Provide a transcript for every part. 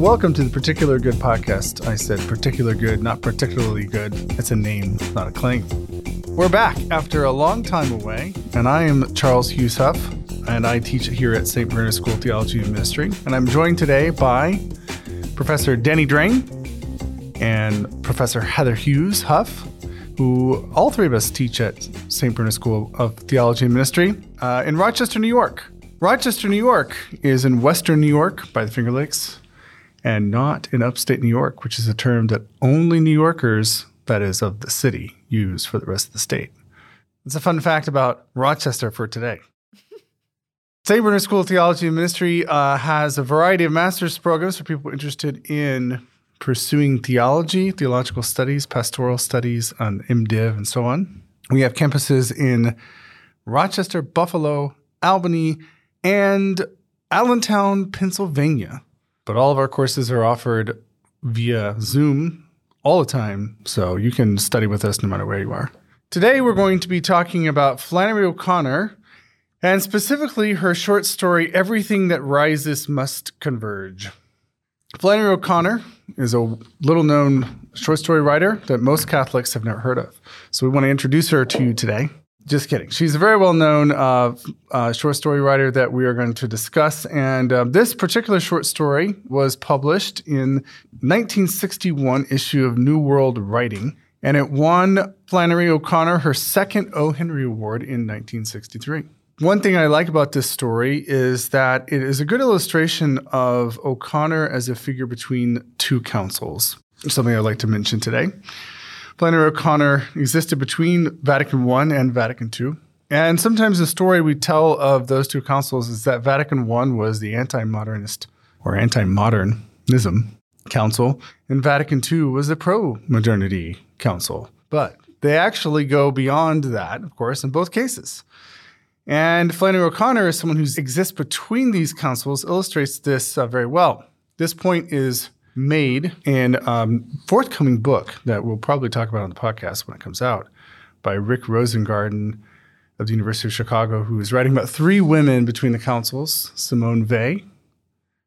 Welcome to the Particular Good podcast. I said particular good, not particularly good. It's a name, not a claim. We're back after a long time away, and I am Charles Hughes Huff, and I teach here at St. Bernard School of Theology and Ministry. And I'm joined today by Professor Denny Drain and Professor Heather Hughes Huff, who all three of us teach at St. Bernard School of Theology and Ministry uh, in Rochester, New York. Rochester, New York is in western New York by the Finger Lakes and not in upstate New York, which is a term that only New Yorkers, that is, of the city, use for the rest of the state. It's a fun fact about Rochester for today. St. Bernard School of Theology and Ministry uh, has a variety of master's programs for people interested in pursuing theology, theological studies, pastoral studies, on MDiv, and so on. We have campuses in Rochester, Buffalo, Albany, and Allentown, Pennsylvania. But all of our courses are offered via Zoom all the time, so you can study with us no matter where you are. Today, we're going to be talking about Flannery O'Connor and specifically her short story, Everything That Rises Must Converge. Flannery O'Connor is a little known short story writer that most Catholics have never heard of. So we want to introduce her to you today. Just kidding. She's a very well known uh, uh, short story writer that we are going to discuss. And uh, this particular short story was published in 1961 issue of New World Writing. And it won Flannery O'Connor her second O. Henry Award in 1963. One thing I like about this story is that it is a good illustration of O'Connor as a figure between two councils, something I'd like to mention today. Flannery O'Connor existed between Vatican I and Vatican II. And sometimes the story we tell of those two councils is that Vatican I was the anti modernist or anti modernism council, and Vatican II was the pro modernity council. But they actually go beyond that, of course, in both cases. And Flannery O'Connor, as someone who exists between these councils, illustrates this uh, very well. This point is made and a um, forthcoming book that we'll probably talk about on the podcast when it comes out by Rick Rosengarten of the University of Chicago, who is writing about three women between the councils Simone Weil,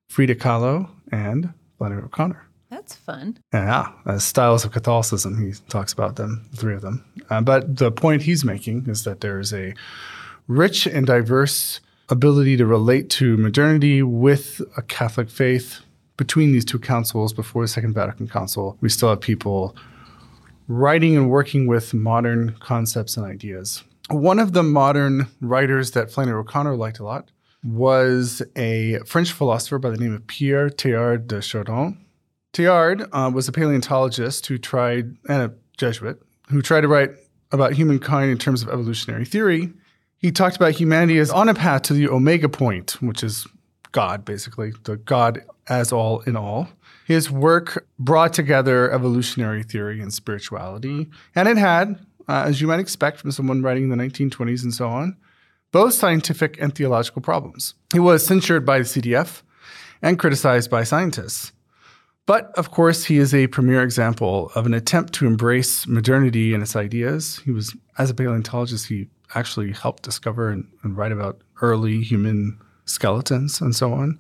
Frida Kahlo, and Flannery O'Connor. That's fun. Yeah, as styles of Catholicism, he talks about them, three of them. Uh, but the point he's making is that there is a rich and diverse ability to relate to modernity with a Catholic faith between these two councils before the Second Vatican Council. We still have people writing and working with modern concepts and ideas. One of the modern writers that Flannery O'Connor liked a lot was a French philosopher by the name of Pierre Teilhard de Chardin. Teilhard uh, was a paleontologist who tried, and a Jesuit, who tried to write about humankind in terms of evolutionary theory he talked about humanity as on a path to the omega point, which is God, basically, the God as all in all. His work brought together evolutionary theory and spirituality, and it had, uh, as you might expect from someone writing in the 1920s and so on, both scientific and theological problems. He was censured by the CDF and criticized by scientists. But of course, he is a premier example of an attempt to embrace modernity and its ideas. He was, as a paleontologist, he actually helped discover and, and write about early human skeletons and so on,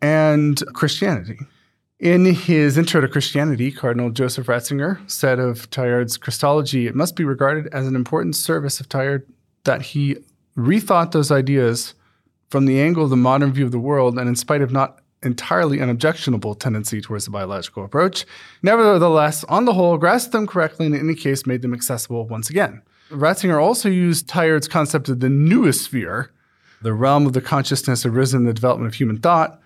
and Christianity. In his Intro to Christianity, Cardinal Joseph Ratzinger said of Teilhard's Christology, it must be regarded as an important service of Teilhard that he rethought those ideas from the angle of the modern view of the world, and in spite of not entirely unobjectionable tendency towards the biological approach, nevertheless, on the whole, grasped them correctly and in any case made them accessible once again. Ratzinger also used Teilhard's concept of the noosphere, the realm of the consciousness arisen in the development of human thought,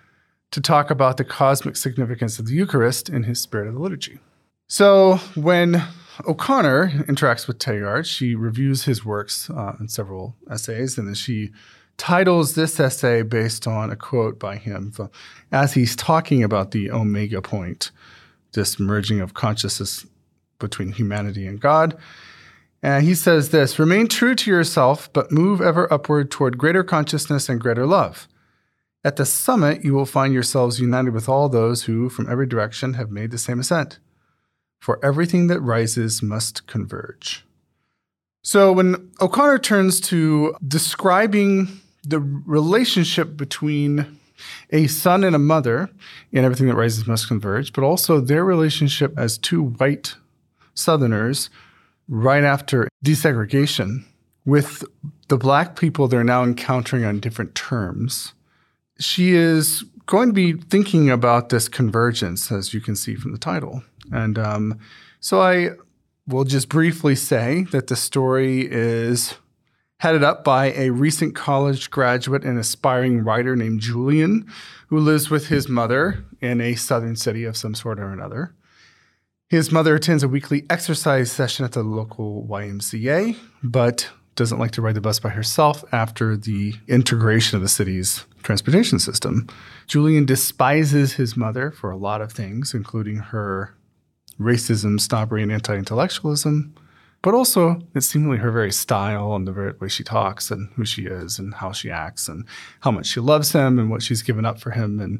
to talk about the cosmic significance of the Eucharist in his Spirit of the Liturgy. So when O'Connor interacts with Teilhard, she reviews his works uh, in several essays, and then she titles this essay based on a quote by him as he's talking about the omega point, this merging of consciousness between humanity and God. And he says this remain true to yourself, but move ever upward toward greater consciousness and greater love. At the summit, you will find yourselves united with all those who, from every direction, have made the same ascent. For everything that rises must converge. So, when O'Connor turns to describing the relationship between a son and a mother in Everything That Rises Must Converge, but also their relationship as two white Southerners right after desegregation with the black people they're now encountering on different terms. She is going to be thinking about this convergence, as you can see from the title. And um, so I will just briefly say that the story is headed up by a recent college graduate and aspiring writer named Julian, who lives with his mother in a southern city of some sort or another. His mother attends a weekly exercise session at the local YMCA, but doesn't like to ride the bus by herself after the integration of the city's transportation system. Julian despises his mother for a lot of things, including her racism, snobbery, and anti intellectualism but also it's seemingly her very style and the way she talks and who she is and how she acts and how much she loves him and what she's given up for him and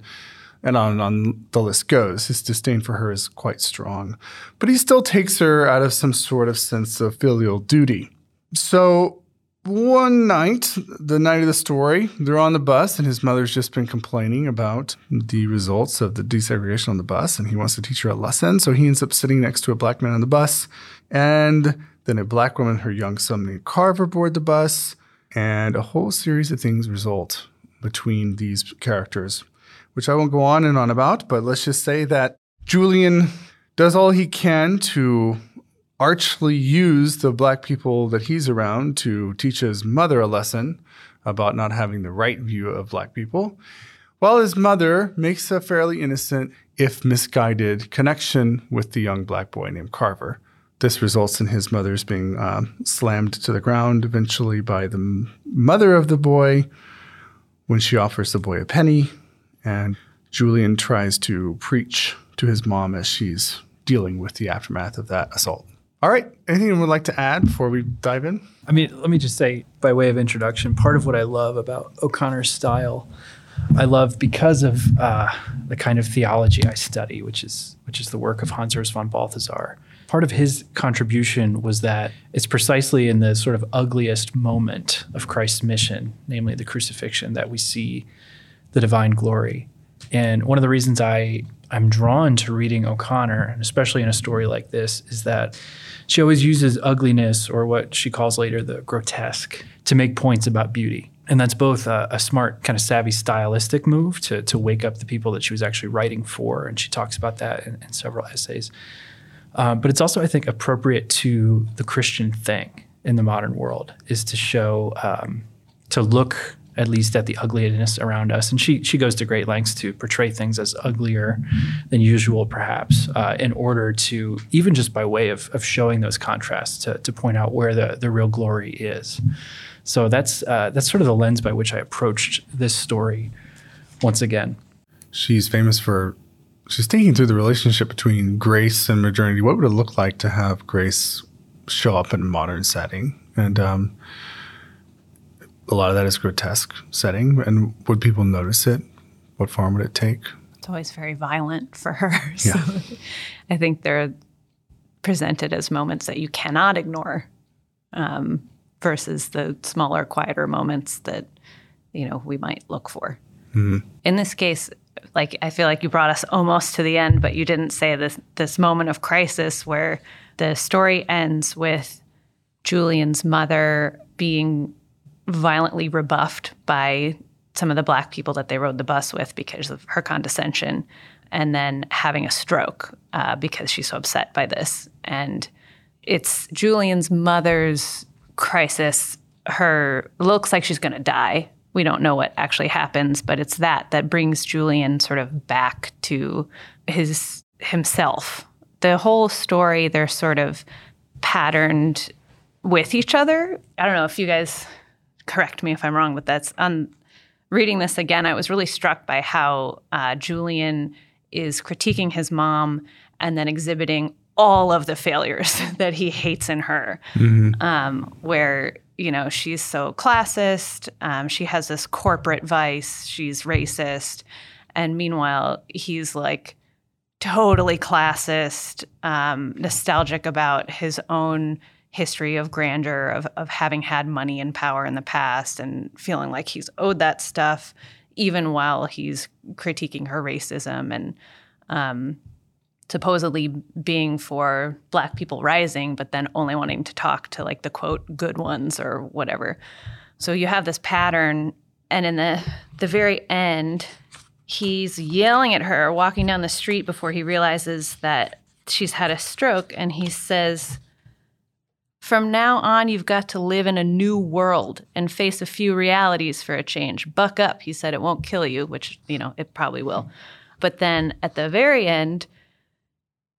and on and on the list goes. His disdain for her is quite strong, but he still takes her out of some sort of sense of filial duty. So one night, the night of the story, they're on the bus, and his mother's just been complaining about the results of the desegregation on the bus, and he wants to teach her a lesson. So he ends up sitting next to a black man on the bus, and then a black woman, her young son named Carver, board the bus, and a whole series of things result between these characters, which I won't go on and on about, but let's just say that Julian does all he can to archly use the black people that he's around to teach his mother a lesson about not having the right view of black people, while his mother makes a fairly innocent, if misguided, connection with the young black boy named Carver. This results in his mother's being uh, slammed to the ground eventually by the mother of the boy when she offers the boy a penny. And Julian tries to preach to his mom as she's dealing with the aftermath of that assault. All right. Anything you would like to add before we dive in? I mean, let me just say, by way of introduction, part of what I love about O'Connor's style, I love because of uh, the kind of theology I study, which is which is the work of Hans Urs von Balthasar part of his contribution was that it's precisely in the sort of ugliest moment of Christ's mission, namely the crucifixion, that we see the divine glory. And one of the reasons I I'm drawn to reading O'Connor, and especially in a story like this, is that she always uses ugliness or what she calls later the grotesque to make points about beauty. And that's both a, a, smart, kind of savvy stylistic move to, to wake up the people that she was actually writing for. And she talks about that in, in several essays. Uh, but it's also, I think, appropriate to the Christian thing in the modern world is to show, um, to look at least at the ugliness around us. And she she goes to great lengths to portray things as uglier than usual, perhaps, uh, in order to even just by way of, of showing those contrasts to, to point out where the, the real glory is. So that's uh, that's sort of the lens by which I approached this story once again. She's famous for she's thinking through the relationship between grace and modernity. What would it look like to have grace show up in a modern setting? And um, a lot of that is grotesque setting. And would people notice it? What form would it take? It's always very violent for her. So yeah. I think they're presented as moments that you cannot ignore um, versus the smaller, quieter moments that, you know, we might look for. Mm-hmm. In this case, like I feel like you brought us almost to the end, but you didn't say this this moment of crisis where the story ends with Julian's mother being violently rebuffed by some of the black people that they rode the bus with because of her condescension, and then having a stroke uh, because she's so upset by this. And it's Julian's mother's crisis. Her looks like she's going to die we don't know what actually happens, but it's that that brings Julian sort of back to his himself. The whole story, they're sort of patterned with each other. I don't know if you guys correct me if I'm wrong, but that's on reading this again. I was really struck by how uh, Julian is critiquing his mom and then exhibiting all of the failures that he hates in her, mm-hmm. um, where you know, she's so classist. Um, she has this corporate vice. She's racist. And meanwhile, he's like totally classist, um, nostalgic about his own history of grandeur, of, of having had money and power in the past and feeling like he's owed that stuff, even while he's critiquing her racism and um, supposedly being for black people rising, but then only wanting to talk to like the quote good ones or whatever. So you have this pattern, and in the the very end, he's yelling at her walking down the street before he realizes that she's had a stroke, and he says. From now on, you've got to live in a new world and face a few realities for a change. Buck up, he said. It won't kill you, which, you know, it probably will. But then at the very end,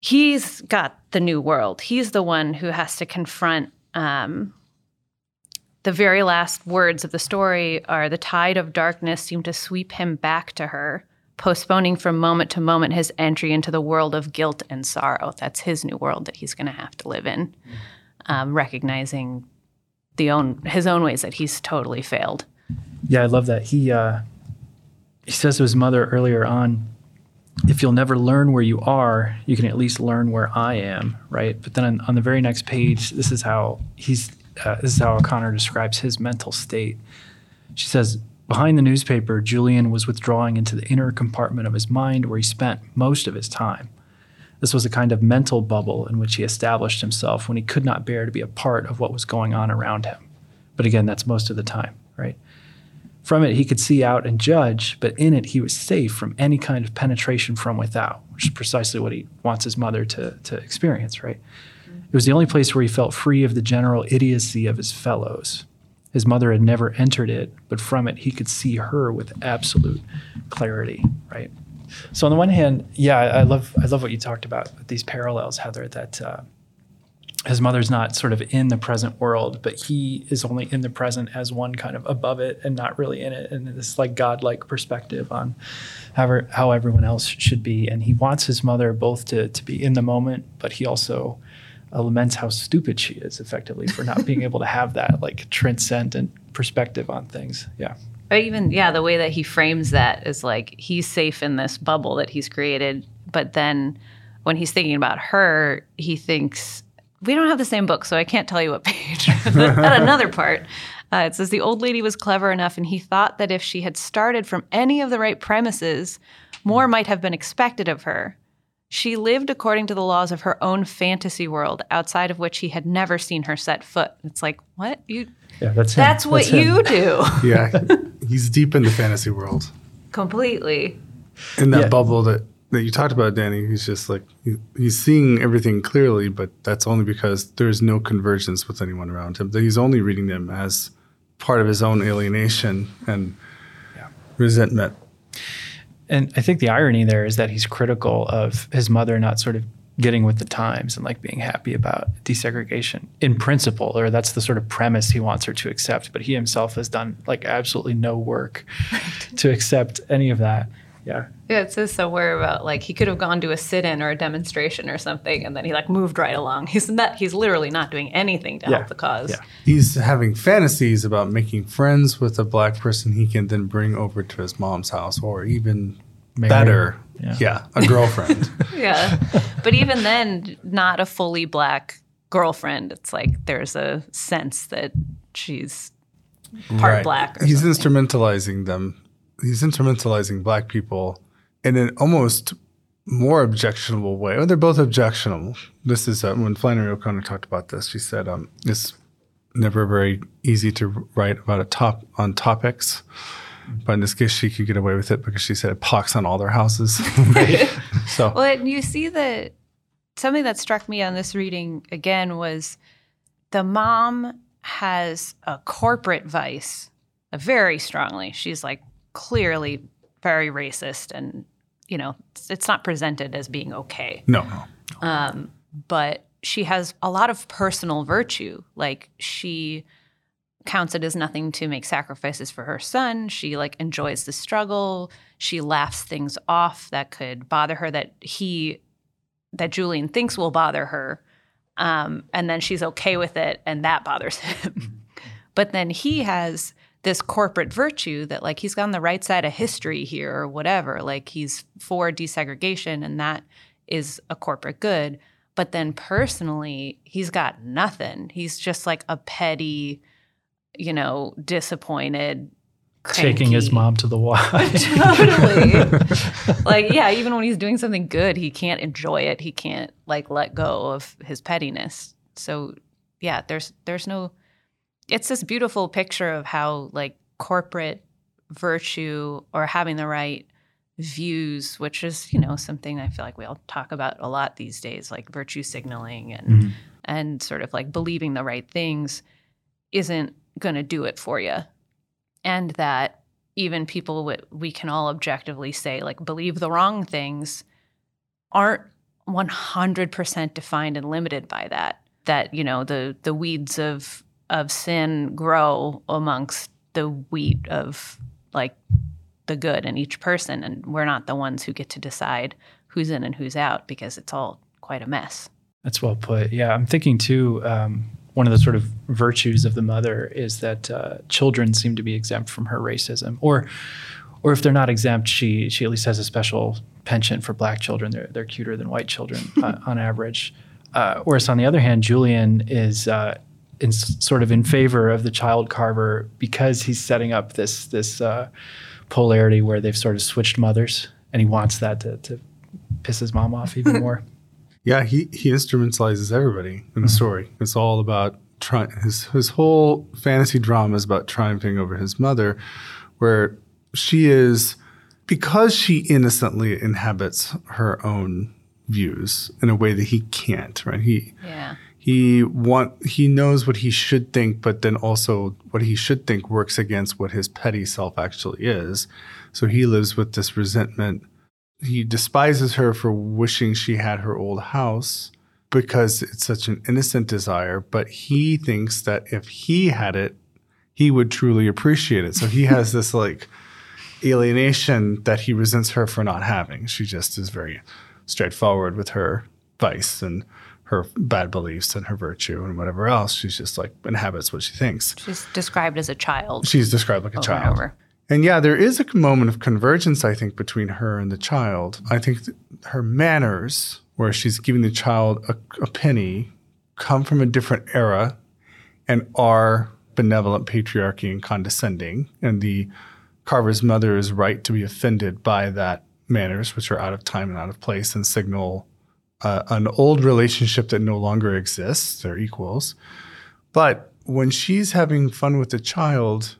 he's got the new world. He's the one who has to confront um, the very last words of the story are the tide of darkness seemed to sweep him back to her, postponing from moment to moment his entry into the world of guilt and sorrow. That's his new world that he's going to have to live in, um, recognizing the own his own ways that he's totally failed. Yeah, I love that. He uh, he says to his mother earlier on, if you'll never learn where you are, you can at least learn where I am, right? But then on, on the very next page, this is how he's uh, this is how O'Connor describes his mental state. She says, behind the newspaper, Julian was withdrawing into the inner compartment of his mind where he spent most of his time. This was a kind of mental bubble in which he established himself when he could not bear to be a part of what was going on around him. But again, that's most of the time, right? From it, he could see out and judge, but in it, he was safe from any kind of penetration from without, which is precisely what he wants his mother to, to experience, right? It was the only place where he felt free of the general idiocy of his fellows. His mother had never entered it, but from it, he could see her with absolute clarity, right? So on the one hand, yeah, I love I love what you talked about these parallels, Heather. That uh, his mother's not sort of in the present world, but he is only in the present as one kind of above it and not really in it, and this like godlike perspective on how how everyone else should be. And he wants his mother both to to be in the moment, but he also uh, laments how stupid she is, effectively, for not being able to have that like transcendent perspective on things. Yeah. But even yeah, the way that he frames that is like he's safe in this bubble that he's created, but then when he's thinking about her, he thinks we don't have the same book, so I can't tell you what page. At another part, uh, it says the old lady was clever enough, and he thought that if she had started from any of the right premises, more might have been expected of her. She lived according to the laws of her own fantasy world, outside of which he had never seen her set foot. It's like, what you? Yeah, that's him. that's what that's you do. yeah, he's deep in the fantasy world. Completely. In that yeah. bubble that that you talked about, Danny, he's just like he, he's seeing everything clearly, but that's only because there's no convergence with anyone around him. That he's only reading them as part of his own alienation and yeah. resentment. And I think the irony there is that he's critical of his mother not sort of getting with the times and like being happy about desegregation in principle, or that's the sort of premise he wants her to accept. But he himself has done like absolutely no work to accept any of that. Yeah. Yeah, it says somewhere about like he could have gone to a sit-in or a demonstration or something, and then he like moved right along. He's not. He's literally not doing anything to yeah. help the cause. Yeah. He's having fantasies about making friends with a black person he can then bring over to his mom's house, or even Marry. better, yeah. yeah, a girlfriend. yeah, but even then, not a fully black girlfriend. It's like there's a sense that she's part right. black. He's something. instrumentalizing them he's instrumentalizing black people in an almost more objectionable way. Well, they're both objectionable. This is uh, when Flannery O'Connor talked about this. She said um, it's never very easy to write about a top on topics, but in this case, she could get away with it because she said it pox on all their houses. so well, and you see that something that struck me on this reading again was the mom has a corporate vice very strongly. She's like clearly very racist and you know it's not presented as being okay. No no, Um, but she has a lot of personal virtue. Like she counts it as nothing to make sacrifices for her son. She like enjoys the struggle. She laughs things off that could bother her that he that julian thinks will bother her. Um, and then she's okay with it and that bothers him. Mm-hmm. but then he has this corporate virtue that like he's on the right side of history here or whatever like he's for desegregation and that is a corporate good but then personally he's got nothing he's just like a petty you know disappointed taking his mom to the Y. totally. like, yeah, even when he's doing something good, he can't enjoy it. He can't like let go of his pettiness. So, yeah, there's there's no it's this beautiful picture of how like corporate virtue or having the right views, which is, you know, something I feel like we all talk about a lot these days, like virtue signaling and Mhm. and sort of like believing the right things isn't going to do it for you. And that even people w- we can all objectively say like believe the wrong things aren't 100% defined and limited by that that you know the the weeds of of sin grow amongst the wheat of like the good in each person and we're not the ones who get to decide who's in and who's out because it's all quite a mess That's well put. Yeah, I'm thinking too. Um, one of the sort of virtues of the mother is that uh, children seem to be exempt from her racism, or, or if they're not exempt, she she at least has a special penchant for black children. They're they're cuter than white children uh, on average. Uh, whereas on the other hand, Julian is uh, in sort of in favor of the child carver because he's setting up this this uh, polarity where they've sort of switched mothers, and he wants that to, to piss his mom off even more. Yeah, he, he instrumentalizes everybody in the story. It's all about trying. His his whole fantasy drama is about triumphing over his mother, where she is because she innocently inhabits her own views in a way that he can't. Right? He yeah he want he knows what he should think, but then also what he should think works against what his petty self actually is. So he lives with this resentment. He despises her for wishing she had her old house because it's such an innocent desire, but he thinks that if he had it, he would truly appreciate it. So he has this like alienation that he resents her for not having. She just is very straightforward with her vice and her bad beliefs and her virtue and whatever else. She's just like inhabits what she thinks. she's described as a child She's described like a child. and over And yeah, there is a moment of convergence, I think, between her and the child. I think th- her manners, where she's giving the child a, a penny, come from a different era and are benevolent patriarchy and condescending. And the carver's mother is right to be offended by that manners, which are out of time and out of place and signal uh, an old relationship that no longer exists. They're equals. But when she's having fun with the child,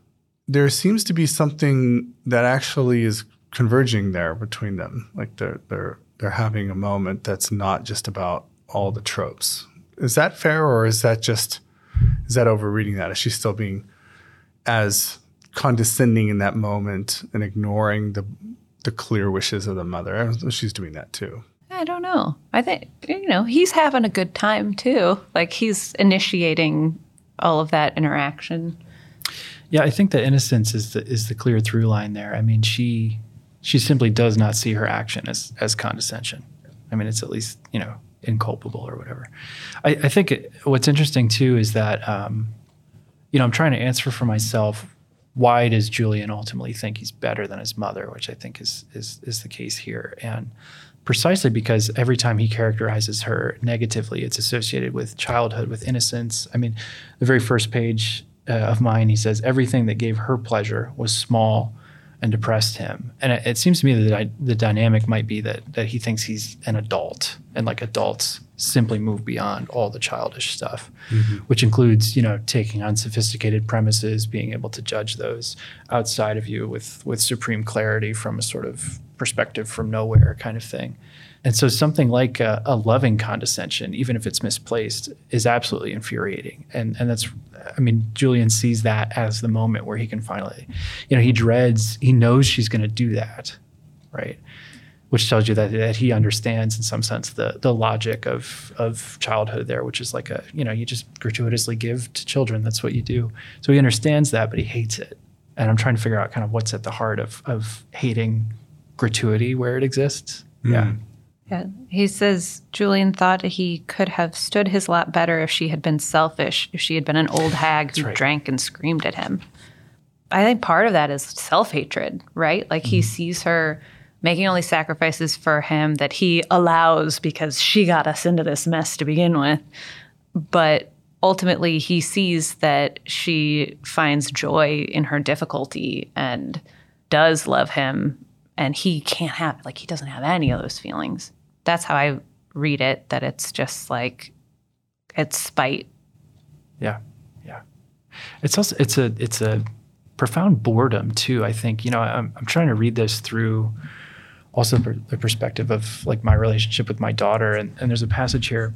there seems to be something that actually is converging there between them. Like they're they're they're having a moment that's not just about all the tropes. Is that fair, or is that just is that overreading that? Is she still being as condescending in that moment and ignoring the the clear wishes of the mother? She's doing that too. I don't know. I think you know he's having a good time too. Like he's initiating all of that interaction. Yeah, I think that innocence is the is the clear through line there. I mean, she she simply does not see her action as as condescension. I mean, it's at least you know inculpable or whatever. I, I think it, what's interesting too is that um, you know I'm trying to answer for myself. Why does Julian ultimately think he's better than his mother, which I think is is is the case here, and precisely because every time he characterizes her negatively, it's associated with childhood, with innocence. I mean, the very first page uh, of mine, he says, everything that gave her pleasure was small and depressed him. And it, it seems to me that the, the dynamic might be that, that he thinks he's an adult and like adults simply move beyond all the childish stuff, mm-hmm. which includes, you know, taking on sophisticated premises, being able to judge those outside of you with, with supreme clarity from a sort of perspective from nowhere kind of thing. And so something like a, a loving condescension, even if it's misplaced, is absolutely infuriating. And and that's I mean, Julian sees that as the moment where he can finally, you know, he dreads, he knows she's gonna do that, right? Which tells you that, that he understands in some sense the the logic of of childhood there, which is like a, you know, you just gratuitously give to children. That's what you do. So he understands that, but he hates it. And I'm trying to figure out kind of what's at the heart of of hating gratuity where it exists. Hmm. Yeah. Yeah. He says Julian thought he could have stood his lot better if she had been selfish, if she had been an old hag who right. drank and screamed at him. I think part of that is self hatred, right? Like he hmm. sees her making all these sacrifices for him that he allows because she got us into this mess to begin with. But ultimately he sees that she finds joy in her difficulty and does love him and he can't have like he doesn't have any of those feelings that's how i read it that it's just like it's spite Yeah, yeah. It's also it's a it's a profound boredom too. I think you know I'm I'm trying to read this through also per, the perspective of like my relationship with my daughter, and, and there's a passage here.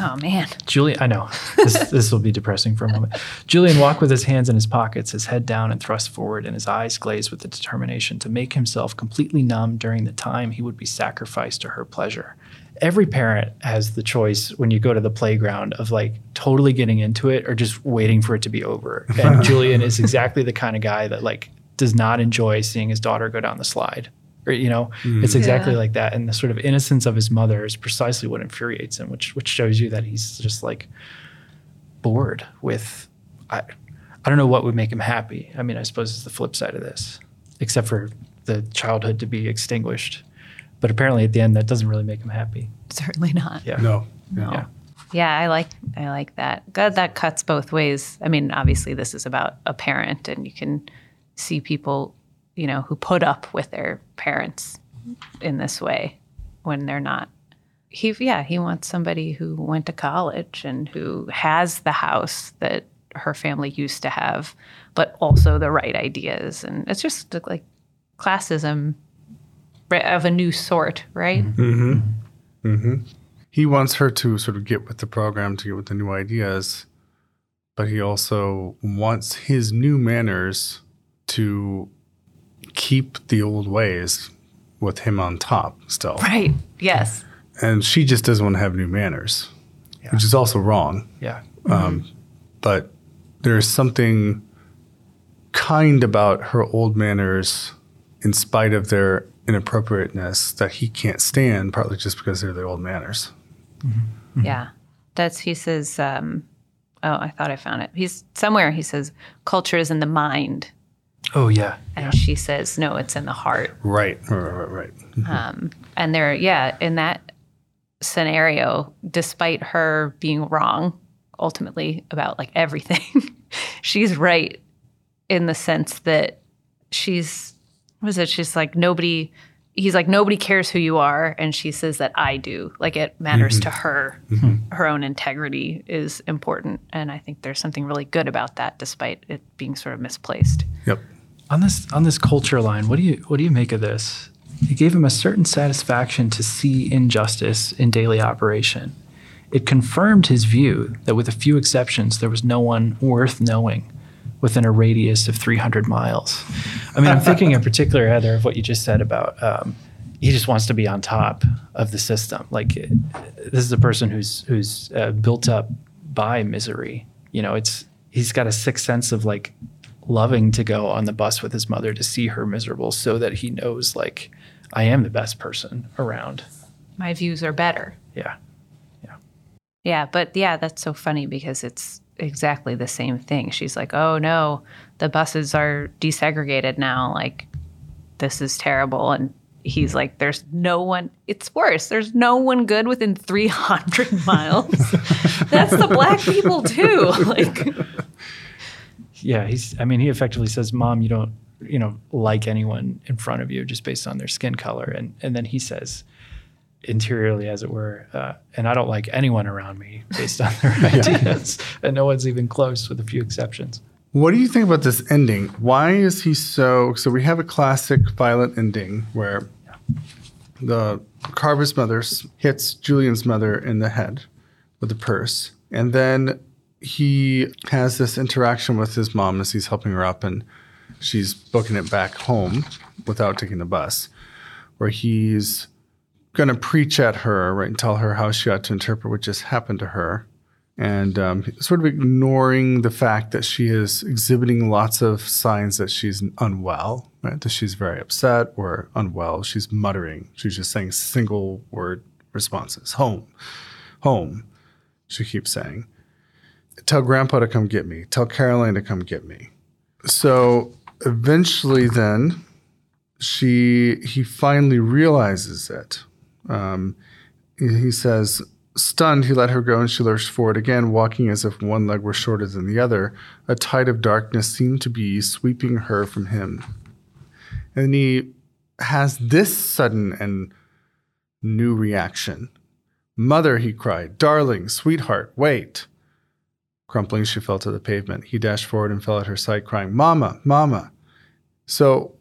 oh man Julian, I know this this will be depressing for a moment. Julian walked with his hands in his pockets, his head down and thrust forward, and his eyes glazed with the determination to make himself completely numb during the time he would be sacrificed to her pleasure. Every parent has the choice when you go to the playground of like totally getting into it or just waiting for it to be over. And Julian is exactly the kind of guy that like does not enjoy seeing his daughter go down the slide. Or, you know, it's mm-hmm. exactly Yeah. like that. And the sort of innocence of his mother is precisely what infuriates him, which which shows you that he's just like bored with I I don't know what would make him happy. I mean, I suppose it's the flip side of this, except for the childhood to be extinguished. But apparently at the end that doesn't really make him happy. certainly not Yeah. No. Yeah. Yeah, I like I like that. God, that cuts both ways. I mean, obviously, this is about a parent, and you can see people, you know, who put up with their parents in this way when they're not. He, yeah, he wants somebody who went to college and who has the house that her family used to have, but also the right ideas, and it's just like classism of a new sort, right? Mm-hmm. Mm-hmm. He wants her to sort of get with the program, to get with the new ideas, but he also wants his new manners to keep the old ways with him on top still. Right. Yes. And she just doesn't want to have new manners, which is also wrong. Yeah. But there's something kind about her old manners in spite of their inappropriateness that he can't stand, partly just because they're the old manners. Yeah. That's, he says, um, oh, I thought I found it. He's somewhere, he says, culture is in the mind. Oh yeah. And she says, no, it's in the heart. Right, right, right, right. Mm-hmm. Um, and there, yeah, in that scenario, despite her being wrong ultimately about like everything, she's right in the sense that she's, what is it? She's like, nobody, he's like, nobody cares who you are. And she says that I do. Like it matters mm-hmm. to her. Mm-hmm. Her own integrity is important. And I think there's something really good about that, despite it being sort of misplaced. Yep. On this on this culture line, what do you what do you make of this? It gave him a certain satisfaction to see injustice in daily operation. It confirmed his view that with a few exceptions there was no one worth knowing within a radius of 300 miles. I mean, I'm thinking in particular, Heather, of what you just said about um, he just wants to be on top of the system. Like this is a person who's who's uh, built up by misery. You know, it's he's got a sixth sense of like loving to go on the bus with his mother to see her miserable, so that he knows like I am the best person around. My views are better. Yeah, Yeah, Yeah, but yeah, that's so funny because it's exactly the same thing. She's like, "Oh no, the buses are desegregated now. Like this is terrible." And he's like, "There's no one. It's worse. There's no one good within 300 miles. that's the black people too." Like yeah. He's. I mean, he effectively says, "Mom, you don't, you know, like anyone in front of you just based on their skin color," and and then he says. Interiorly, as it were, uh, and I don't like anyone around me based on their ideas, and no one's even close, with a few exceptions. What do you think about this ending? Why is he so? So we have a classic violent ending where the Carver's mother hits Julian's mother in the head with a purse, and then he has this interaction with his mom as he's helping her up, and she's booking it back home without taking the bus, where he's going to preach at her, right, and tell her how she ought to interpret what just happened to her and um, sort of ignoring the fact that she is exhibiting lots of signs that she's unwell, right? That she's very upset or unwell. She's muttering. She's just saying single word responses. Home, home. She keeps saying, "Tell Grandpa to come get me. Tell Caroline to come get me." So eventually, then she he finally realizes it. Um, he says, Stunned, he let her go and she lurched forward again, walking as if one leg were shorter than the other. A tide of darkness seemed to be sweeping her from him. And he has this sudden and new reaction. Mother, he cried, darling, sweetheart, wait. Crumpling, she fell to the pavement. He dashed forward and fell at her side, crying, Mama, Mama. So,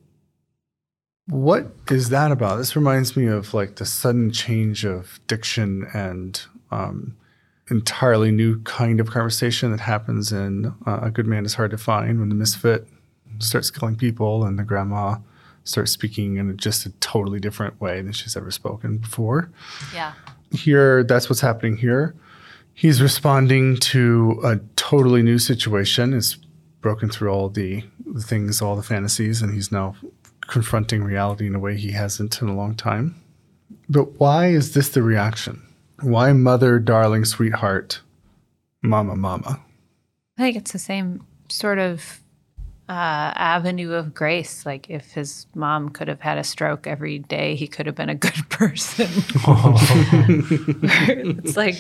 what is that about? This reminds me of like the sudden change of diction and um, entirely new kind of conversation that happens in uh, A Good Man is Hard to Find when the misfit starts killing people and the grandma starts speaking in just a totally different way than she's ever spoken before. Yeah. Here, that's what's happening here. He's responding to a totally new situation. He's broken through all the, the things, all the fantasies, and he's now confronting reality in a way he hasn't in a long time. But why is this the reaction? Why mother, darling, sweetheart, mama, mama? I think it's the same sort of uh, avenue of grace. Like if his mom could have had a stroke every day, he could have been a good person. it's like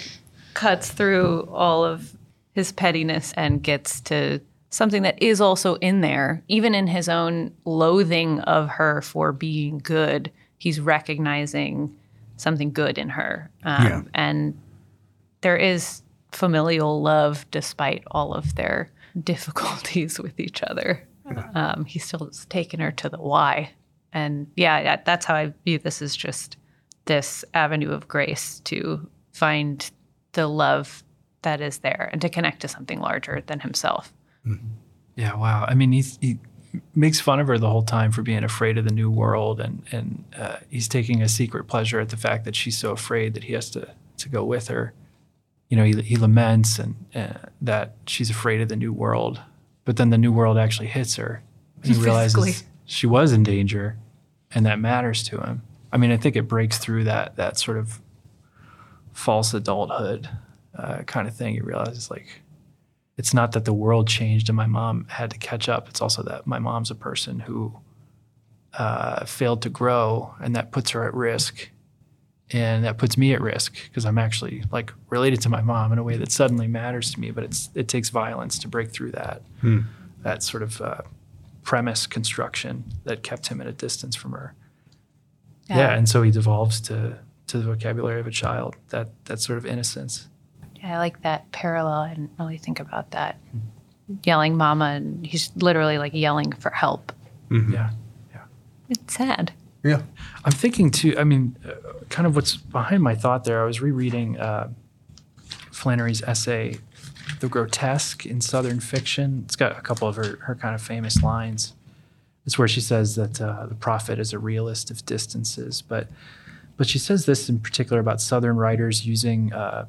cuts through all of his pettiness and gets to something that is also in there, even in his own loathing of her for being good. He's recognizing something good in her, um, Yeah. and there is familial love despite all of their difficulties with each other. Um, he's still taken her to the Y, and yeah, yeah, that's how I view this as just this avenue of grace to find the love that is there and to connect to something larger than himself. Yeah, wow. I mean, he's, he makes fun of her the whole time for being afraid of the new world, and and uh, he's taking a secret pleasure at the fact that she's so afraid that he has to to go with her. You know, he, he laments and uh, that she's afraid of the new world, but then the new world actually hits her, and he realizes Physically. she was in danger, and that matters to him. I mean, I think it breaks through that that sort of false adulthood uh, kind of thing. You realize it's like it's not that the world changed and my mom had to catch up. It's also that my mom's a person who uh, failed to grow, and that puts her at risk, and that puts me at risk because I'm actually like related to my mom in a way that suddenly matters to me. But it's it takes violence to break through that that sort of uh, premise construction that kept him at a distance from her. Yeah. and so he devolves to to the vocabulary of a child. That that sort of innocence. Yeah, I like that parallel. I didn't really think about that. Yelling mama, and he's literally like yelling for help. Yeah. It's sad. Yeah. I'm thinking too. I mean, uh, kind of what's behind my thought there. I was rereading uh, Flannery's essay, "The Grotesque in Southern Fiction." It's got a couple of her her kind of famous lines. It's where she says that uh, the prophet is a realist of distances, but but she says this in particular about Southern writers using uh,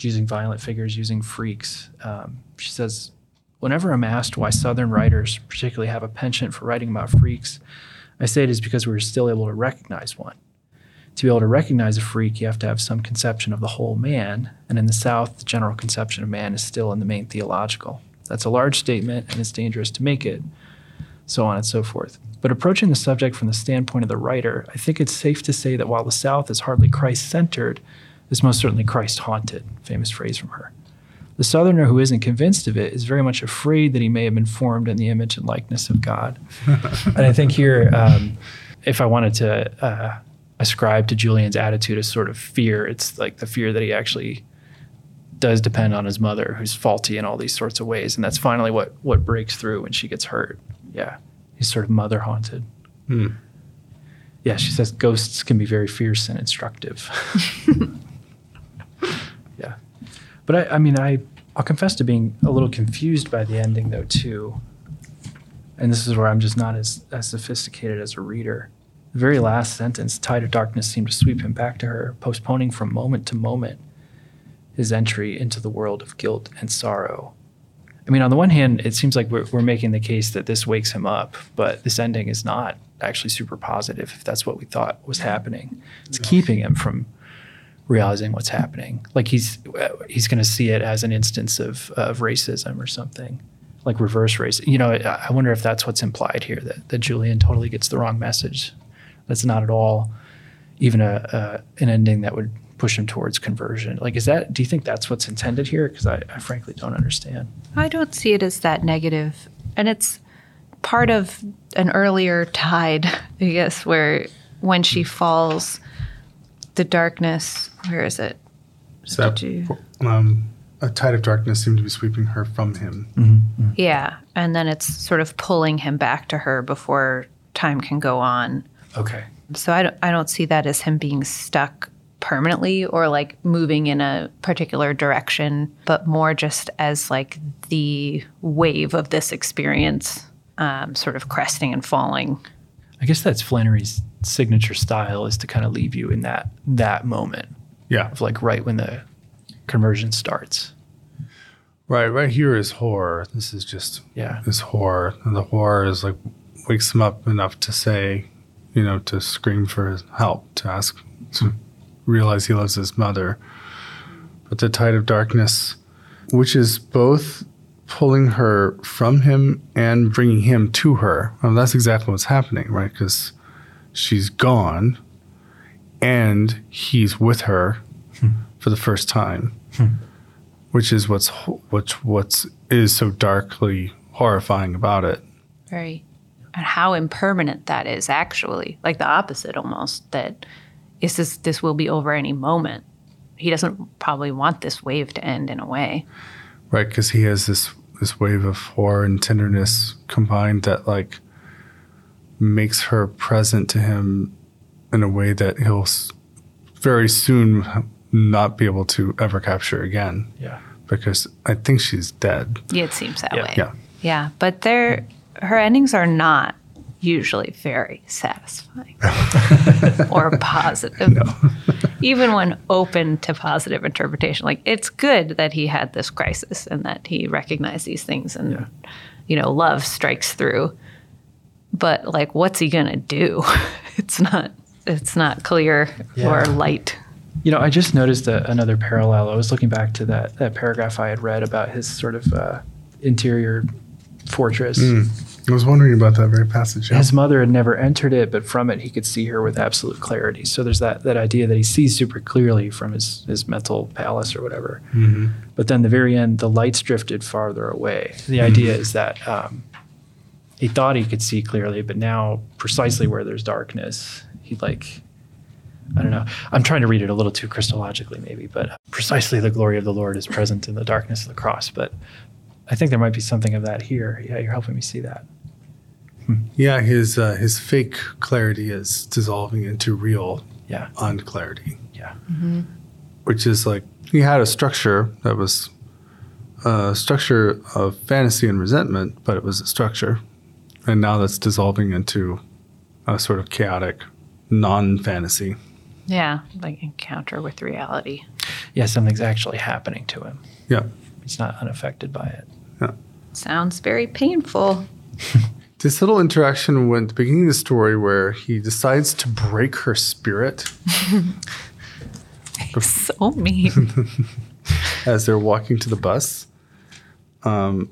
using violent figures, using freaks. Um, she says, whenever I'm asked why Southern writers particularly have a penchant for writing about freaks, I say it is because we're still able to recognize one. To be able to recognize a freak, you have to have some conception of the whole man, and in the South, the general conception of man is still in the main theological. That's a large statement, and it's dangerous to make it, so on and so forth. But approaching the subject from the standpoint of the writer, I think it's safe to say that while the South is hardly Christ centered, it's most certainly Christ haunted. Famous phrase from her. The Southerner who isn't convinced of it is very much afraid that he may have been formed in the image and likeness of God. and I think here, um, if I wanted to uh, ascribe to Julian's attitude a sort of fear, it's like the fear that he actually does depend on his mother, who's faulty in all these sorts of ways, and that's finally what what breaks through when she gets hurt. Yeah, he's sort of mother haunted. Hmm. Yeah, she says ghosts can be very fierce and instructive. yeah, but I, I mean, I I'll confess to being a little confused by the ending though too. And this is where I'm just not as as sophisticated as a reader. The very last sentence, tide of darkness seemed to sweep him back to her, postponing from moment to moment his entry into the world of guilt and sorrow. I mean, on the one hand, it seems like we're, we're making the case that this wakes him up, but this ending is not actually super positive if that's what we thought was happening. It's keeping him from realizing what's happening. Like he's he's going to see it as an instance of, of racism or something, like reverse race. You know, I I wonder if that's what's implied here that, that Julian totally gets the wrong message. That's not at all even a, a an ending that would push him towards conversion. Like, is that? Do you think that's what's intended here? Because I, I frankly don't understand. I don't see it as that negative, and it's part of an earlier tide, I guess, where when she falls, the darkness. Where is it? So Did you- um, a tide of darkness seemed to be sweeping her from him. Mm-hmm. Yeah, and then it's sort of pulling him back to her before time can go on. Okay. So I don't, I don't see that as him being stuck permanently or like moving in a particular direction, but more just as like the wave of this experience um, sort of cresting and falling. I guess that's Flannery's signature style is to kind of leave you in that that moment Yeah. of like right when the conversion starts. Right, right here is horror. This is just Yeah. this horror. And the horror is like wakes him up enough to say, you know, to scream for his help, to ask, to realize he loves his mother. But the tide of darkness, which is both pulling her from him and bringing him to her. Well, that's exactly what's happening, right? Because she's gone and he's with her hmm. for the first time hmm. which is what's which what's is so darkly horrifying about it. Right. And how impermanent that is actually. Like the opposite almost, that is this this will be over any moment. He doesn't probably want this wave to end in a way. right? Because he has this this wave of horror and tenderness combined that like makes her present to him in a way that he'll very soon not be able to ever capture again. Yeah. Because I think she's dead. Yeah, it seems that Yeah. way. Yeah. Yeah, but they're her endings are not usually very satisfying or positive. Even when open to positive interpretation. Like it's good that he had this crisis and that he recognized these things and you know, love strikes through. But like what's he gonna do? it's not it's not clear Yeah. or light. You know, I just noticed a, another parallel. I was looking back to that that paragraph I had read about his sort of uh, interior fortress. I was wondering about that very passage. yeah. His mother had never entered it, but from it he could see her with absolute clarity. So there's that that idea that he sees super clearly from his his mental palace or whatever. But then the very end, the lights drifted farther away. The idea is that um, he thought he could see clearly, but now precisely where there's darkness, he like. I don't know. I'm trying to read it a little too Christologically, maybe, but precisely the glory of the Lord is present in the darkness of the cross. But I think there might be something of that here. Yeah, you're helping me see that. Mm-hmm. Yeah, his uh, his fake clarity is dissolving into real Yeah. unclarity. Yeah. Mm-hmm. which is like he had a structure that was a structure of fantasy and resentment, but it was a structure, and now that's dissolving into a sort of chaotic non-fantasy. Yeah, like encounter with reality. Yeah, something's actually happening to him. Yeah, He's not unaffected by it. yeah. Sounds very painful. This little interaction when the beginning of the story where he decides to break her spirit So mean. as they're walking to the bus. Um,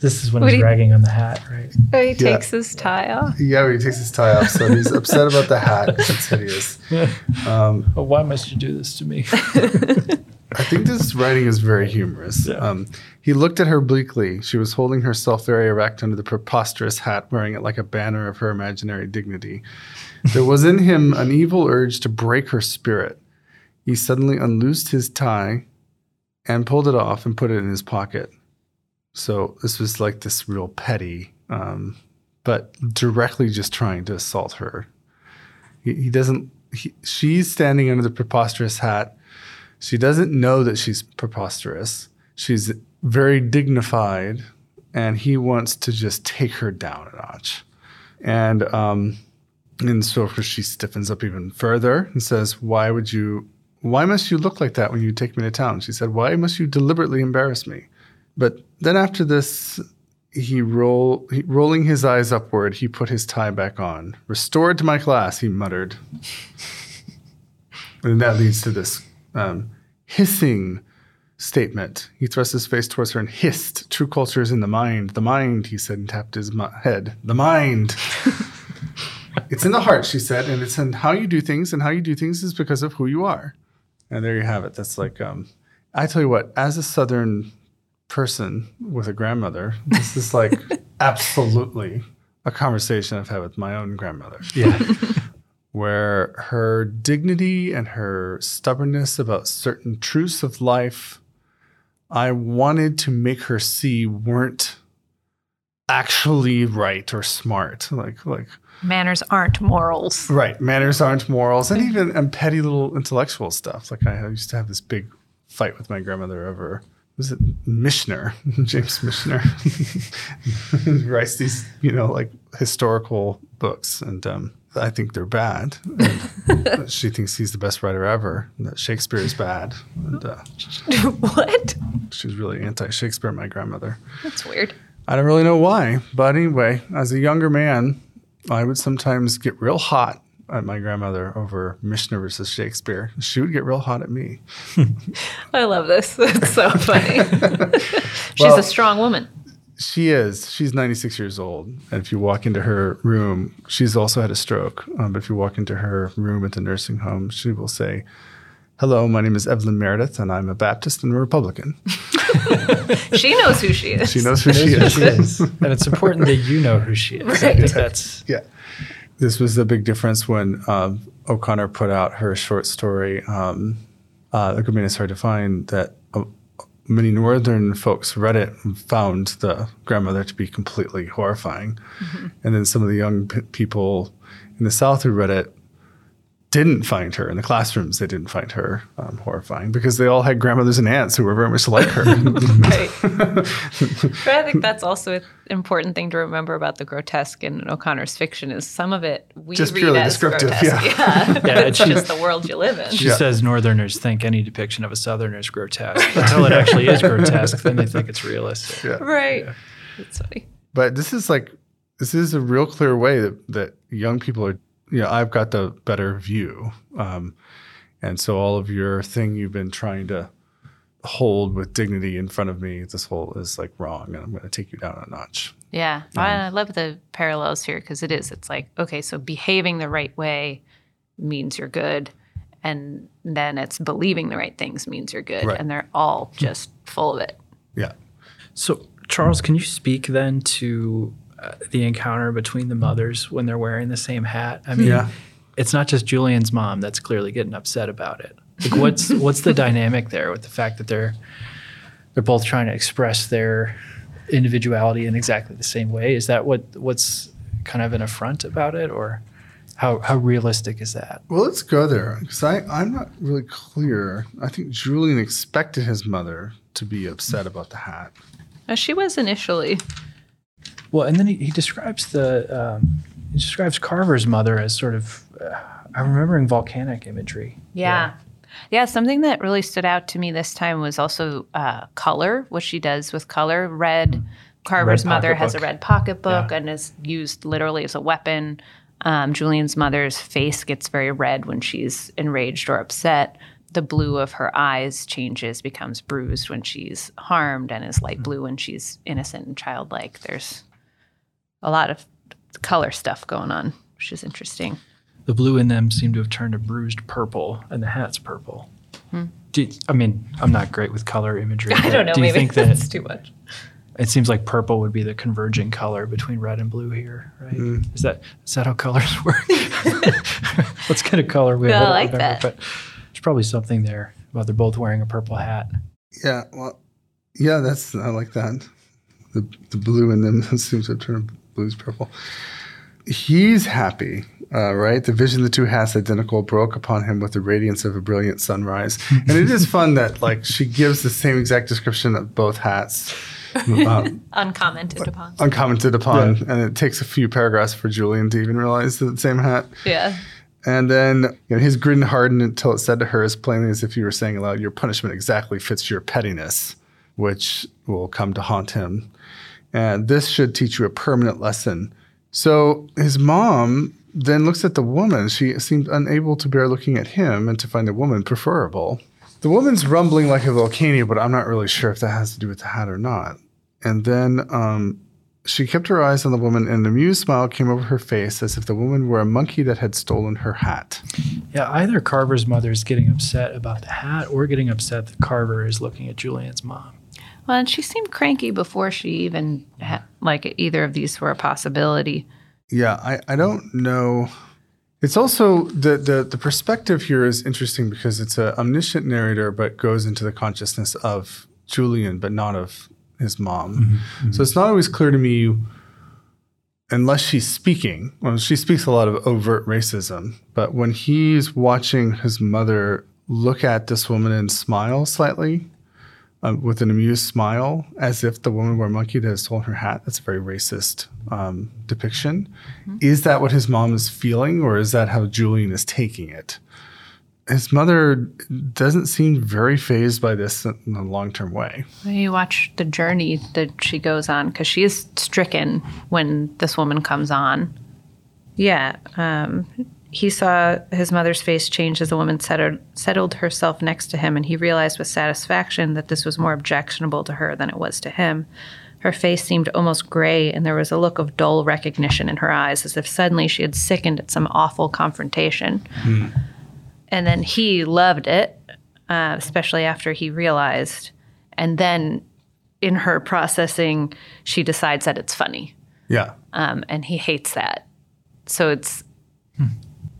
this is when What he's do you- dragging on the hat, right? Oh, he takes his tie off. Yeah, he takes his tie off, so he's upset about the hat. It's hideous. Oh, why must you do this to me? I think this writing is very humorous. Yeah. Um, he looked at her bleakly. She was holding herself very erect under the preposterous hat, wearing it like a banner of her imaginary dignity. There was in him an evil urge to break her spirit. He suddenly unloosed his tie and pulled it off and put it in his pocket. So this was like this real petty, um, but directly just trying to assault her. He, he doesn't. He, she's standing under the preposterous hat. She doesn't know that she's preposterous. She's very dignified, and he wants to just take her down a notch. And um, and so of course she stiffens up even further and says, "Why would you? Why must you look like that when you take me to town?" She said, "Why must you deliberately embarrass me?" But then after this, he roll he, rolling his eyes upward, he put his tie back on. Restored to my class, he muttered. and that leads to this um, hissing statement. He thrust his face towards her and hissed, "True culture is in the mind. The mind," he said, and tapped his head. The mind. it's in the heart, she said, and it's in how you do things, and how you do things is because of who you are. And there you have it. That's like, um, I tell you what, as a Southern person with a grandmother, this is like absolutely a conversation I've had with my own grandmother. Yeah. where her dignity and her stubbornness about certain truths of life, I wanted to make her see weren't actually right or smart. Like, like, Manners aren't morals. right, manners aren't morals, and even and petty little intellectual stuff. Like, I used to have this big fight with my grandmother over. Was it Michener, James Michener, writes these, you know, like historical books, and um, I think they're bad. And she thinks he's the best writer ever. and That Shakespeare is bad, and uh, what? she's really anti-Shakespeare. My grandmother. That's weird. I don't really know why, but anyway, as a younger man, I would sometimes get real hot at my grandmother over Michener versus Shakespeare. She would get real hot at me. I love this. That's so funny. She's Well- a strong woman. She is. She's 96 years old. And if you walk into her room, she's also had a stroke. Um, but if you walk into her room at the nursing home, she will say, Hello, my name is Evelyn Meredith, and I'm a Baptist and a Republican. She knows who she is. She knows who she Knows who is. she is. and it's important that you know who she is. Right. think that's Yeah. This was the big difference when um, O'Connor put out her short story, um, uh, A Good Man Hard to Find, that many Northern folks read it and found the grandmother to be completely horrifying. Mm-hmm. And then some of the young p- people in the South who read it didn't find her in the classrooms. They didn't find her um, horrifying because they all had grandmothers and aunts who were very much like her. Right. but I think that's also an important thing to remember about the grotesque in O'Connor's fiction is some of it we Just read purely as descriptive, grotesque. yeah. Yeah, it's just the world you live in. She Yeah. says Northerners think any depiction of a Southerner is grotesque until it actually is grotesque. Then they think it's realistic. Yeah. Right. It's funny. But this is like this is a real clear way that, that young people are. You know, I've got the better view, um, and so all of your thing you've been trying to hold with dignity in front of me, this whole is like wrong, and I'm going to take you down a notch. Yeah. I love the parallels here because it is. It's like, okay, so behaving the right way means you're good. And then it's believing the right things means you're good. Right. And they're all just full of it. Yeah, So, Charles, can you speak then to uh, the encounter between the mothers when they're wearing the same hat? I mean, Yeah. it's not just Julian's mom that's clearly getting upset about it. Like, what's what's the dynamic there with the fact that they're they're both trying to express their individuality in exactly the same way? Is that what what's kind of an affront about it, or how how realistic is that? Well, let's go there because I I'm not really clear. I think Julian expected his mother to be upset about the hat. As she was initially. Well, and then he, he describes the um, he describes Carver's mother as sort of uh, I'm remembering volcanic imagery. Yeah. yeah. something that really stood out to me this time was also uh, color, what she does with color. Red, Carver's Red mother has a red pocketbook Yeah. and is used literally as a weapon. Um, Julian's mother's face gets very red when she's enraged or upset. The blue of her eyes changes, becomes bruised when she's harmed, and is light blue when she's innocent and childlike. There's a lot of color stuff going on, which is interesting. The blue in them seem to have turned a bruised purple, and the hat's purple. Do you- I mean, I'm not great with color imagery. Hmm. I don't know. Do you maybe think that that's too much. it seems like purple would be the converging color between red and blue here, right? Mm. Is that is that how colors work? Let's get a color wheel. Yeah, I like remember, that. But there's probably something there about they're both wearing a purple hat. Yeah, well, yeah, that's I like that. The the blue in them seems to have turned blues purple. He's happy, uh, right? The vision of the two hats identical broke upon him with the radiance of a brilliant sunrise. And it is fun that like she gives the same exact description of both hats. Um, Uncommented upon. uncommented upon, and it takes a few paragraphs for Julian to even realize that the same hat. Yeah. And then you know, his grin hardened until it said to her as plainly as if he were saying aloud, Your punishment exactly fits your pettiness, which will come to haunt him. And this should teach you a permanent lesson. So his mom then looks at the woman. She seemed unable to bear looking at him and to find the woman preferable. The woman's rumbling like a volcano, but I'm not really sure if that has to do with the hat or not. And then um, She kept her eyes on the woman, and an amused smile came over her face as if the woman were a monkey that had stolen her hat. Yeah, either Carver's mother is getting upset about the hat or getting upset that Carver is looking at Julian's mom. Well, and she seemed cranky before she even had, like either of these were a possibility. Yeah, I, I don't know. It's also the, the the perspective here is interesting because it's an omniscient narrator, but goes into the consciousness of Julian, but not of his mom. Mm-hmm, mm-hmm. So it's not always clear to me, unless she's speaking. Well, she speaks a lot of overt racism, but when he's watching his mother look at this woman and smile slightly, um, with an amused smile, as if the woman were a monkey that has stolen her hat. That's a very racist um, depiction. Is that what his mom is feeling, or is that how Julian is taking it? His mother doesn't seem very fazed by this in a long term way. When you watch the journey that she goes on, because she is stricken when this woman comes on. Yeah. Um, he saw his mother's face change as the woman settled, settled herself next to him, and he realized with satisfaction that this was more objectionable to her than it was to him. Her face seemed almost gray, and there was a look of dull recognition in her eyes, as if suddenly she had sickened at some awful confrontation. And then he loved it, uh, especially after he realized. And then in her processing, she decides that it's funny Yeah. um, and he hates that. So it's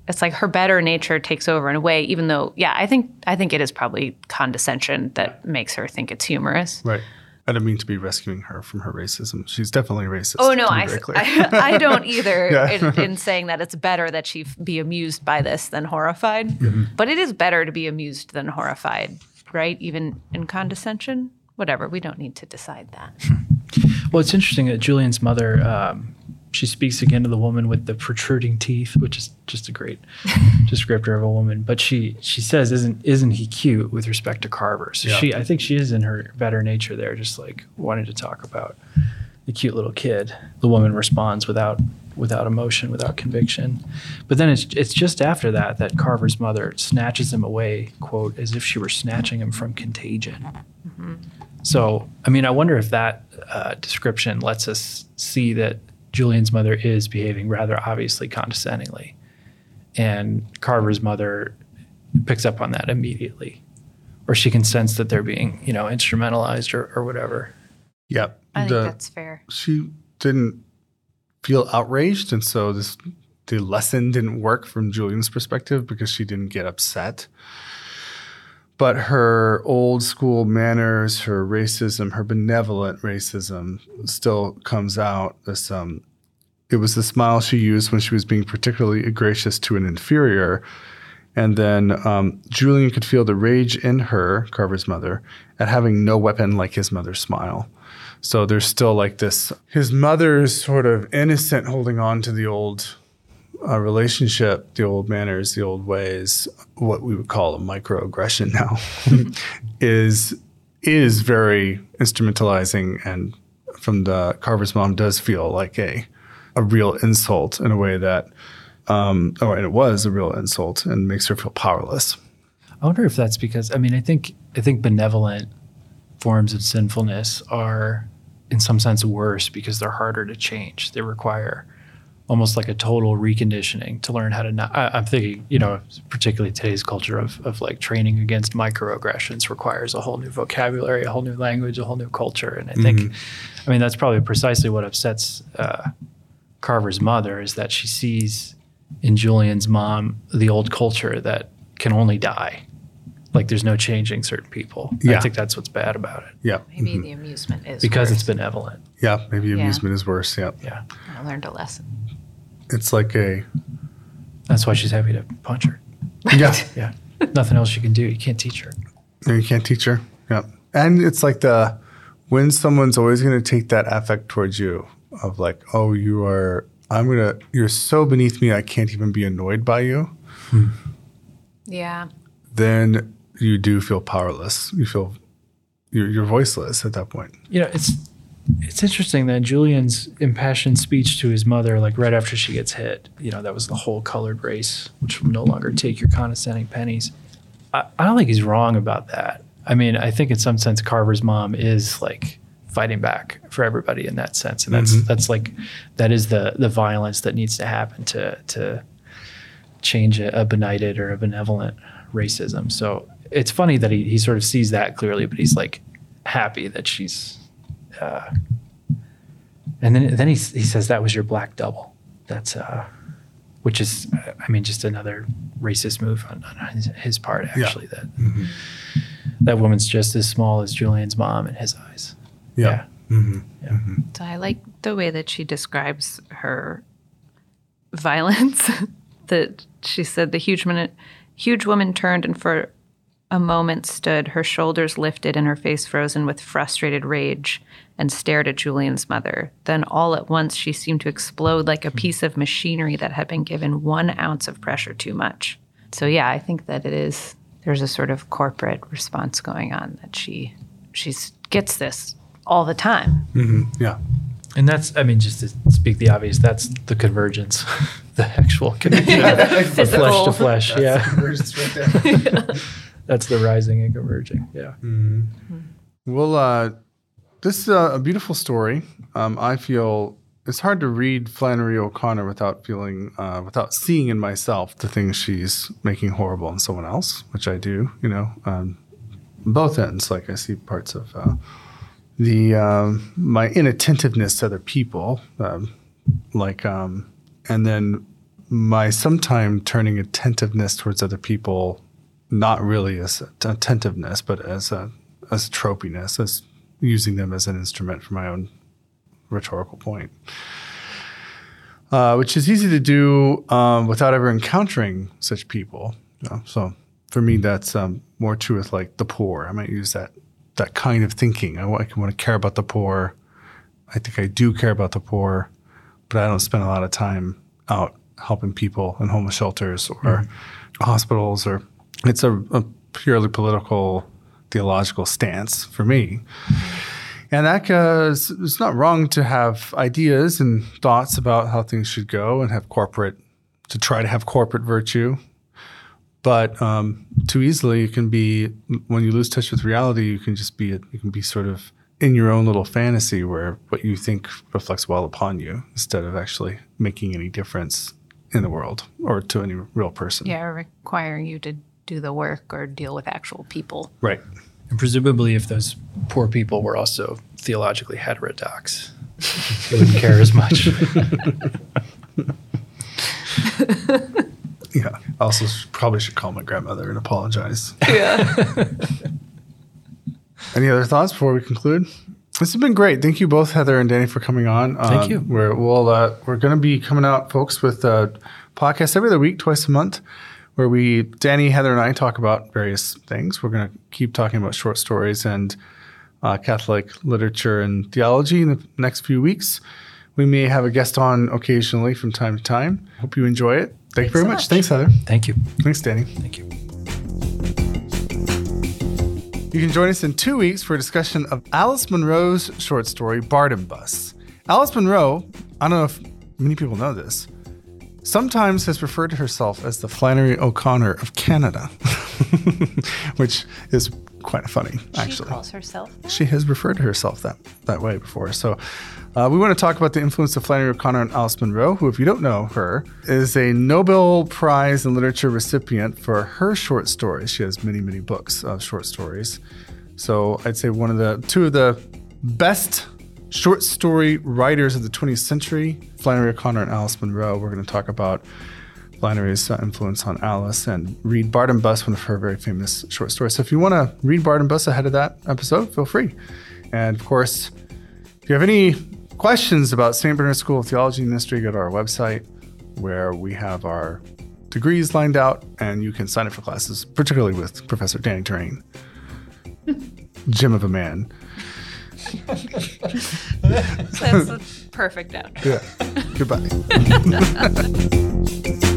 it's like her better nature takes over in a way. Even though, yeah, I think I think it is probably condescension that makes her think it's humorous. Right. I don't mean to be rescuing her from her racism. She's definitely racist. Oh no, I. I, I don't either Yeah. in, in saying that it's better that she be amused by this than horrified. Mm-hmm. But it is better to be amused than horrified, right? Even in condescension. Whatever. We don't need to decide that. Well, it's interesting that Julian's mother, um, she speaks again to the woman with the protruding teeth, which is just a great descriptor of a woman. But she she says, "Isn't isn't he cute?" With respect to Carver, so Yeah. she I think she is in her better nature there, just like wanting to talk about the cute little kid. The woman responds without without emotion, without conviction. But then it's it's just after that that Carver's mother snatches him away, quote, as if she were snatching him from contagion. So, I mean, I wonder if that uh, description lets us see that Julian's mother is behaving rather obviously condescendingly. And Carver's mother picks up on that immediately. Or she can sense that they're being, you know, instrumentalized or, or whatever. yeah. I think The- that's fair. she didn't feel outraged, and so this the lesson didn't work from Julian's perspective because she didn't get upset. But her old school manners, her racism, her benevolent racism still comes out. This um, it was the smile she used when she was being particularly gracious to an inferior. And then um, Julian could feel the rage in her, Carver's mother, at having no weapon like his mother's smile. So there's still like this his mother's sort of innocent holding on to the old uh, relationship, the old manners, the old ways, what we would call a microaggression now, is is very instrumentalizing and from the Carver's mom does feel like a a real insult in a way that um, oh, and it was a real insult and makes her feel powerless. I wonder if that's because I mean I think I think benevolent forms of sinfulness are in some sense worse because they're harder to change. They require almost like a total reconditioning to learn how to not I, I'm thinking, you know, particularly today's culture of, of like training against microaggressions requires a whole new vocabulary, a whole new language, a whole new culture. And I think I mean that's probably precisely what upsets uh, Carver's mother is that she sees in Julian's mom the old culture that can only die. Like there's no changing certain people. Yeah. I think that's what's bad about it Yeah, Maybe the amusement is because worse. it's benevolent. yeah. Maybe amusement is worse. Yeah, Yeah. I learned a lesson. It's like a That's why she's happy to punch her. yeah. Yeah. Nothing else you can do. You can't teach her. No, you can't teach her. Yeah. And it's like the when someone's always going to take that affect towards you of like, oh, you are, I'm going to, you're so beneath me, I can't even be annoyed by you. Hmm. Yeah. Then you do feel powerless. You feel, you're, you're voiceless at that point. You know, it's it's interesting that Julian's impassioned speech to his mother, like right after she gets hit, you know, that was the whole colored race, which will no longer take your condescending pennies. I, I don't think he's wrong about that. I mean, I think in some sense Carver's mom is like fighting back for everybody in that sense, and that's mm-hmm. that's like that is the the violence that needs to happen to to change a, a benighted or a benevolent racism. So it's funny that he he sort of sees that clearly, but he's like happy that she's. Uh, and then then he he says that was your black double. That's uh, which is I mean just another racist move on, on his, his part actually that that woman's just as small as Julian's mom in his eyes. Yeah. Yeah. So I like the way that she describes her violence. that she said the huge man, huge woman turned and for a moment stood, her shoulders lifted and her face frozen with frustrated rage, and stared at Julian's mother. Then all at once she seemed to explode like a piece of machinery that had been given one ounce of pressure too much. So yeah, I think that it is there's a sort of corporate response going on that she she's gets this all the time. Yeah. And that's I mean just to speak the obvious, that's the convergence, the actual connection, of flesh to flesh. yeah, that's the rising and converging. Yeah. Well, uh, this is a, a beautiful story. Um, I feel it's hard to read Flannery O'Connor without feeling, uh, without seeing in myself the things she's making horrible in someone else, which I do. You know, um, both ends. Like I see parts of uh, the um, my inattentiveness to other people, um, like, um, and then my sometime turning attentiveness towards other people, not really as attentiveness, but as a as tropiness, as using them as an instrument for my own rhetorical point, uh, which is easy to do um, without ever encountering such people. you know. So for me, that's um, more true with like the poor. I might use that that kind of thinking. I I want to care about the poor. I think I do care about the poor, but I don't spend a lot of time out helping people in homeless shelters or hospitals. Or it's a, a purely political, theological stance for me. And that is, it's not wrong to have ideas and thoughts about how things should go and have corporate, to try to have corporate virtue. But um, too easily, you can be when you lose touch with reality. You can just be you can be sort of in your own little fantasy where what you think reflects well upon you instead of actually making any difference in the world or to any real person. Yeah, requiring you to do the work or deal with actual people. Right. And presumably, if those poor people were also theologically heterodox, they wouldn't care as much. Yeah. I also probably should call my grandmother and apologize. Yeah. Any other thoughts before we conclude? This has been great. Thank you both, Heather and Danny, for coming on. Thank Uh, you. We're we'll, uh, we're going to be coming out, folks, with a podcast every other week, twice a month, where we Danny, Heather, and I talk about various things. We're going to keep talking about short stories and uh, Catholic literature and theology in the next few weeks. We may have a guest on occasionally from time to time. Hope you enjoy it. Thank you very so much. much. Thanks, Heather. Thank you. Thanks, Danny. Thank you. You can join us in two weeks for a discussion of Alice Munro's short story, Bardon Bus. Alice Munro, I don't know if many people know this, sometimes has referred to herself as the Flannery O'Connor of Canada, which is quite funny, she actually. She calls herself that. She has referred to herself that, that way before. So, uh, we want to talk about the influence of Flannery O'Connor on Alice Munro, who, if you don't know her, is a Nobel Prize in Literature recipient for her short stories. She has many, many books of short stories. So, I'd say one of the two of the best short story writers of the 20th century, Flannery O'Connor and Alice Munro. We're going to talk about Flannery's uh, influence on Alice and read Bardon Bus, one of her very famous short stories. So if you want to read Bardon Bus ahead of that episode, feel free. And of course, if you have any questions about St. Bernard School of Theology and Ministry, go to our website where we have our degrees lined out and you can sign up for classes, particularly with Professor Danny Terrain. Gem of a man. That's a perfect outro. Yeah. Goodbye.